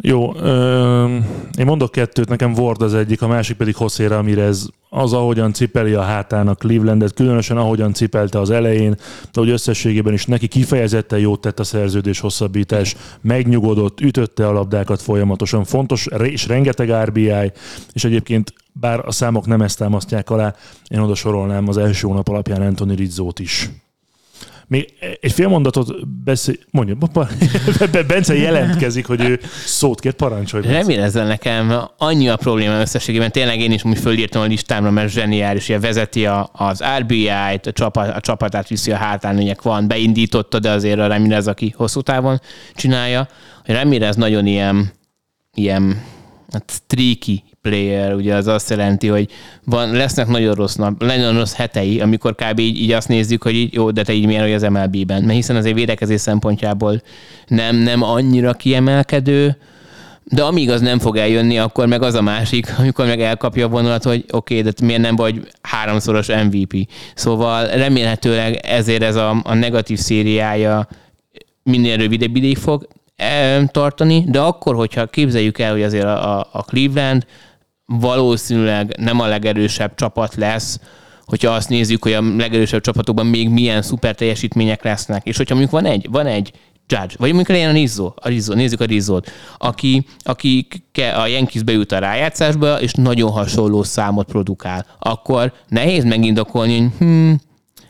Jó, ö, én mondok kettőt, nekem Ward az egyik, a másik pedig José Ramirez. Az, ahogyan cipeli a hátának Clevelandet, különösen ahogyan cipelte az elején, de hogy összességében is neki kifejezetten jót tett a szerződés hosszabbítás, megnyugodott, ütötte a labdákat folyamatosan, fontos, és rengeteg RBI, és egyébként bár a számok nem ezt támasztják alá, én oda sorolnám az első hónap alapján Anthony Rizzót is. Még egy fél mondatot beszél... Mondja, Bence jelentkezik, hogy ő szót kért, parancsolj. Remélem ezzel nekem annyi a probléma összességében. Tényleg én is úgy fölírtam a listámra, mert zseniális, hogy vezeti a, az RBI-t, a, csapat, a csapatát viszi a hátán, ugye van, beindította, de azért a Ramirez, aki hosszú távon csinálja. Ramirez nagyon ilyen, ilyen hát streaky player, ugye az azt jelenti, hogy van, lesznek nagyon rossz nap, nagyon rossz hetei, amikor kb. így, így azt nézzük, hogy így, jó, de te így milyen, hogy az MLB-ben. Mert hiszen azért védekezés szempontjából nem, nem annyira kiemelkedő, de amíg az nem fog eljönni, akkor meg az a másik, amikor meg elkapja a vonalat, hogy oké, okay, de miért nem vagy háromszoros MVP. Szóval remélhetőleg ezért ez a, a negatív szériája minél rövidebb ideig fog tartani, de akkor, hogyha képzeljük el, hogy azért a, a Cleveland valószínűleg nem a legerősebb csapat lesz, hogyha azt nézzük, hogy a legerősebb csapatokban még milyen szuper teljesítmények lesznek. És hogyha mondjuk van egy, van egy Judge, vagy mondjuk legyen a Rizzo, a Rizzo, nézzük a Rizzót, aki, aki a Yankees bejut a rájátszásba, és nagyon hasonló számot produkál, akkor nehéz megindokolni, hogy hmm,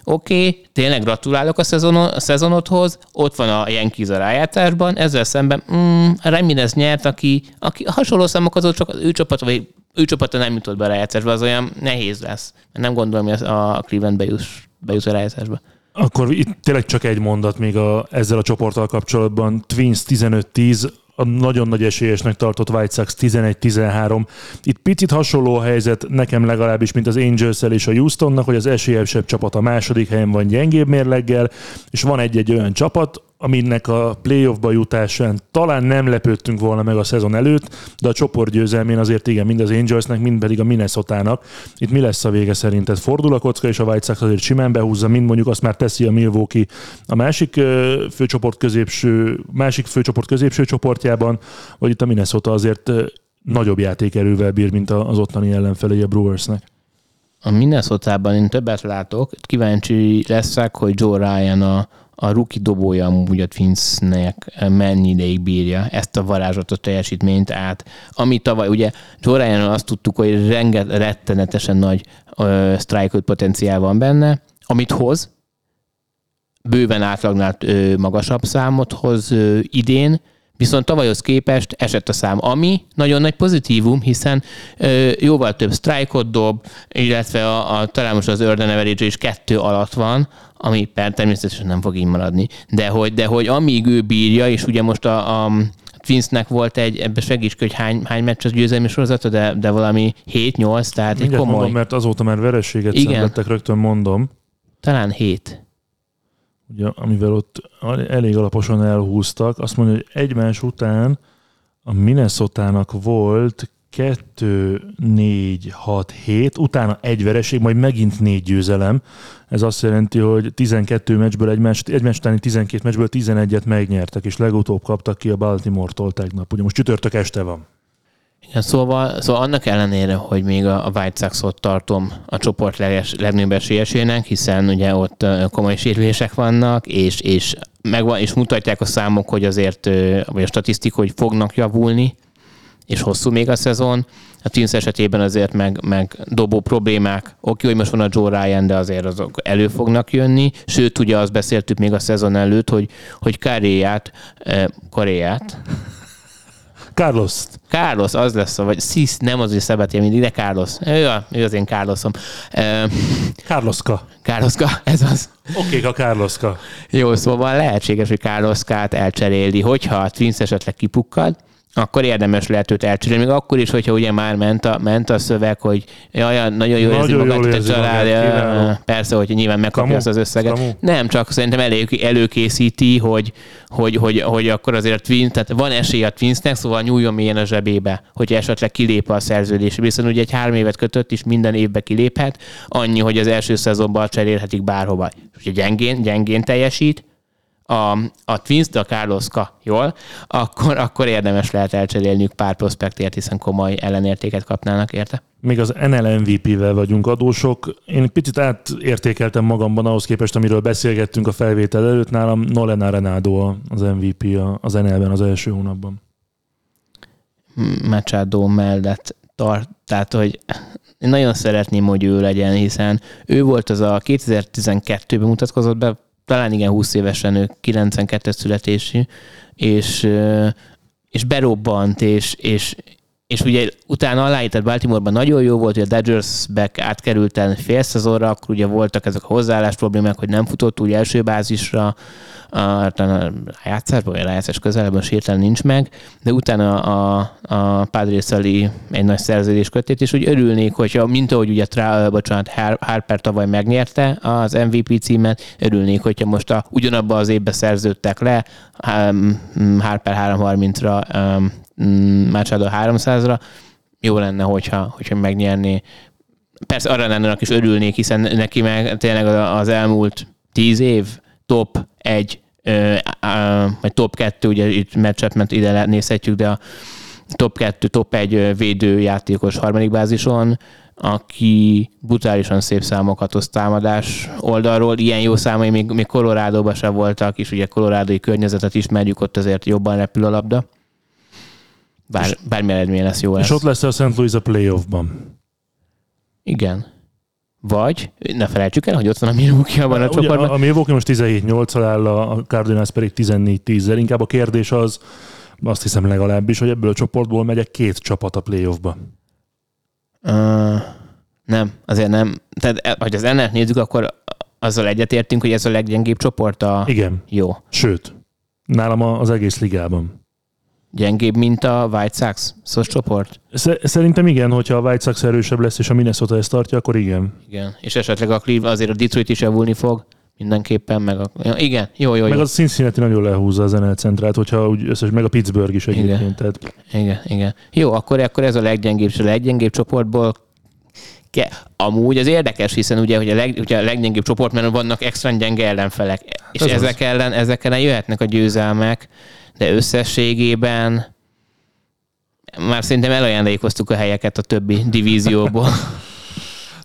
oké, okay, tényleg gratulálok a, szezon, a szezonodhoz, ott van a Yankees a rájátszásban, ezzel szemben mm, Ramirez nyert, aki, aki hasonló számokat, csak az ő csapat, vagy ő csapata nem jutott be a rájátszásba, az olyan nehéz lesz. Nem gondolom, hogy a Cleveland bejut, bejut a rájátszásba. Akkor itt tényleg csak egy mondat még a, ezzel a csoporttal kapcsolatban. Twins 15-10, a nagyon nagy esélyesnek tartott White Sox 11-13. Itt picit hasonló a helyzet nekem legalábbis, mint az angels és a Houstonnak, hogy az esélyesebb csapat a második helyen van gyengébb mérleggel, és van egy-egy olyan csapat, aminek a playoffba jutásán talán nem lepődtünk volna meg a szezon előtt, de a csoportgyőzelmén azért igen, mind az Angelsnek, mind pedig a Minnesota-nak. Itt mi lesz a vége szerinted? Fordul a kocka, és a White Sox azért simán behúzza, mind mondjuk azt már teszi a Milwaukee a másik főcsoport középső, másik főcsoport középső csoportjában, vagy itt a Minnesota azért nagyobb játékerővel bír, mint az ottani ellenfelei a Brewersnek. A Minnesota-ban én többet látok, kíváncsi leszek, hogy Joe Ryan a a ruki dobója amúgy a Twinsnek mennyi ideig bírja ezt a varázslatos teljesítményt át. Ami tavaly, ugye Joe azt tudtuk, hogy renget, rettenetesen nagy uh, strike potenciál van benne, amit hoz, bőven átlagnál magasabb számot hoz uh, idén, Viszont tavalyhoz képest esett a szám, ami nagyon nagy pozitívum, hiszen ö, jóval több sztrájkot dob, illetve a, a, talán most az Earden average is kettő alatt van, ami per természetesen nem fog így maradni, de hogy, de hogy amíg ő bírja, és ugye most a, a Twinsnek volt egy, ebbe segíts, hogy hány, hány meccs az győzelmi sorozata, de, de valami 7-8, tehát Mindjárt egy komoly... mondom, mert azóta már vereséget Igen. szenvedtek, rögtön mondom. Talán 7 ugye, amivel ott elég alaposan elhúztak, azt mondja, hogy egymás után a minnesota volt 2, 4, 6, 7, utána egy vereség, majd megint négy győzelem. Ez azt jelenti, hogy 12 meccsből egymás, egymás utáni 12 meccsből 11-et megnyertek, és legutóbb kaptak ki a Baltimore-tól tegnap. Ugye most csütörtök este van. Igen, szóval, szóval annak ellenére, hogy még a, a White Sox-ot tartom a csoport leges, legnagyobb esélyesének, hiszen ugye ott komoly sérülések vannak, és, és, megvan, és mutatják a számok, hogy azért, vagy a statisztika, hogy fognak javulni, és hosszú még a szezon. A Twins esetében azért meg, meg dobó problémák, oké, hogy most van a Joe Ryan, de azért azok elő fognak jönni. Sőt, ugye azt beszéltük még a szezon előtt, hogy, hogy Karéját, eh, Karéját, Carlos. Carlos, az lesz, vagy Sis, nem az, hogy Szabaté mindig, de Carlos. Ő, a, ő az én Carlosom. Carloska. Carloska, ez az. Oké, okay, a Carloska. Jó, szóval lehetséges, hogy Carloskát elcseréli, hogyha a Twins esetleg kipukkad, akkor érdemes lehet őt elcserélni. Még akkor is, hogyha ugye már ment a, ment a szöveg, hogy jaj, nagyon jó érzi nagyon magát, a család. Magát, persze, hogy nyilván megkapja azt az összeget. Kamu. Nem, csak szerintem elő, előkészíti, hogy, hogy, hogy, hogy, akkor azért a Twins, tehát van esély a Twinsnek, szóval nyúljon mélyen a zsebébe, hogy esetleg kilép a szerződés. Viszont ugye egy három évet kötött, és minden évbe kiléphet, annyi, hogy az első szezonban cserélhetik bárhova. És ugye gyengén, gyengén teljesít, a, a Twins, de a Carloska jól, akkor, akkor érdemes lehet elcserélniük pár prospektért, hiszen komoly ellenértéket kapnának érte. Még az NL MVP-vel vagyunk adósok. Én picit átértékeltem magamban ahhoz képest, amiről beszélgettünk a felvétel előtt. Nálam Nolan Arenado az MVP az NL-ben az első hónapban. Machado mellett tart, tehát hogy én nagyon szeretném, hogy ő legyen, hiszen ő volt az a 2012-ben mutatkozott be, talán igen 20 évesen, ő 92 születésű, és, és berobbant, és, és, és ugye utána aláított Baltimoreban nagyon jó volt, hogy a Dodgers-be átkerült el fél szezonra, akkor ugye voltak ezek a hozzáállás problémák, hogy nem futott úgy első bázisra, a, a rájátszásban, vagy a rájátszás közelben sértelen nincs meg, de utána a, a Padres egy nagy szerződés kötét, és úgy örülnék, hogyha, mint ahogy ugye Tra, bocsánat, Harper tavaly megnyerte az MVP címet, örülnék, hogyha most a, ugyanabban az évben szerződtek le, Harper 330-ra, Machado 300-ra, jó lenne, hogyha, hogyha megnyerné. Persze arra lenne is örülnék, hiszen neki meg tényleg az elmúlt tíz év top egy, vagy top kettő, ugye itt matchup ide nézhetjük, de a top kettő, top egy védőjátékos harmadik bázison, aki brutálisan szép számokat hoz támadás oldalról. Ilyen jó számai még, még Colorado-ban sem voltak, és ugye Colorado-i környezetet ismerjük, ott azért jobban repül a labda. Bár, bármi eredmény lesz jó lesz. És ott lesz a St. Louis a playoffban. Igen. Vagy, ne felejtsük el, hogy ott van a Milwaukee abban a csoportban. A, a Milwaukee most 17-8-al áll, a Cardinals pedig 14-10-zel. Inkább a kérdés az, azt hiszem legalábbis, hogy ebből a csoportból megyek két csapat a playoffba. Uh, nem, azért nem. Tehát, e, hogy az ennek nézzük, akkor azzal egyetértünk, hogy ez a leggyengébb csoport a... Igen. Jó. Sőt, nálam az egész ligában. Gyengébb, mint a White Sox szos csoport? Szerintem igen, hogyha a White Sox erősebb lesz, és a Minnesota ezt tartja, akkor igen. Igen, és esetleg a Cleveland, azért a Detroit is javulni fog mindenképpen, meg a... Ja, igen, jó, jó, jó. Meg a Cincinnati nagyon lehúzza az NL centrát, hogyha úgy összes, meg a Pittsburgh is egyébként. Igen, tehát... igen, igen. Jó, akkor, akkor ez a leggyengébb, és a leggyengébb csoportból ke. Amúgy az érdekes, hiszen ugye, hogy a, leg, ugye a leggyengébb csoportban vannak extra gyenge ellenfelek, és ez ezek az. ellen, ezek ellen jöhetnek a győzelmek, de összességében már szerintem elajándékoztuk a helyeket a többi divízióból.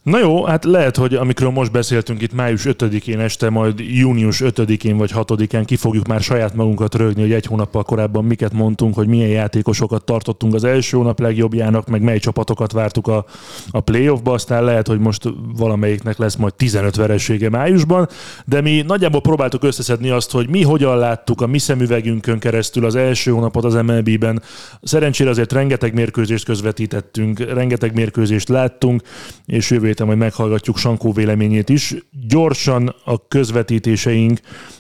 Na jó, hát lehet, hogy amikről most beszéltünk itt május 5-én este, majd június 5-én vagy 6-án ki fogjuk már saját magunkat rögni, hogy egy hónappal korábban miket mondtunk, hogy milyen játékosokat tartottunk az első hónap legjobbjának, meg mely csapatokat vártuk a, a playoffba, aztán lehet, hogy most valamelyiknek lesz majd 15 veresége májusban, de mi nagyjából próbáltuk összeszedni azt, hogy mi hogyan láttuk a mi szemüvegünkön keresztül az első hónapot az MLB-ben. Szerencsére azért rengeteg mérkőzést közvetítettünk, rengeteg mérkőzést láttunk, és jövő héten majd meghallgatjuk Sankó véleményét is. Gyorsan a közvetítéseink.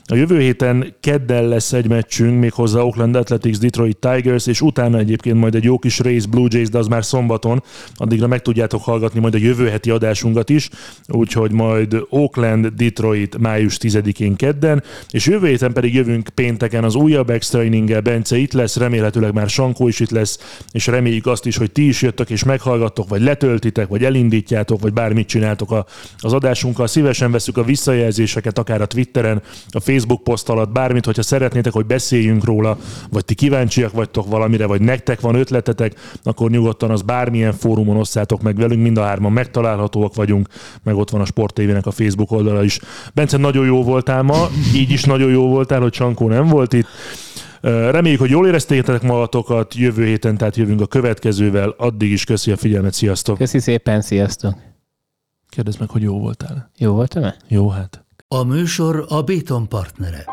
A jövő héten kedden lesz egy meccsünk, méghozzá Oakland Athletics, Detroit Tigers, és utána egyébként majd egy jó kis race Blue Jays, de az már szombaton. Addigra meg tudjátok hallgatni majd a jövő heti adásunkat is, úgyhogy majd Oakland, Detroit május 10-én kedden, és jövő héten pedig jövünk pénteken az újabb extra inninggel. Bence itt lesz, remélhetőleg már Sankó is itt lesz, és reméljük azt is, hogy ti is jöttök és meghallgattok, vagy letöltitek, vagy elindítjátok, vagy bár bármit csináltok a, az adásunkkal. Szívesen veszük a visszajelzéseket, akár a Twitteren, a Facebook poszt alatt, bármit, hogyha szeretnétek, hogy beszéljünk róla, vagy ti kíváncsiak vagytok valamire, vagy nektek van ötletetek, akkor nyugodtan az bármilyen fórumon osszátok meg velünk, mind a hárman megtalálhatóak vagyunk, meg ott van a Sport TV-nek a Facebook oldala is. Bence, nagyon jó voltál ma, így is nagyon jó voltál, hogy Csankó nem volt itt. Reméljük, hogy jól éreztétek magatokat, jövő héten, tehát jövünk a következővel. Addig is köszi a figyelmet, sziasztok! Köszi szépen, sziasztok! Kérdezd meg, hogy jó voltál. Jó voltam-e? Jó, hát. A műsor a Béton partnere.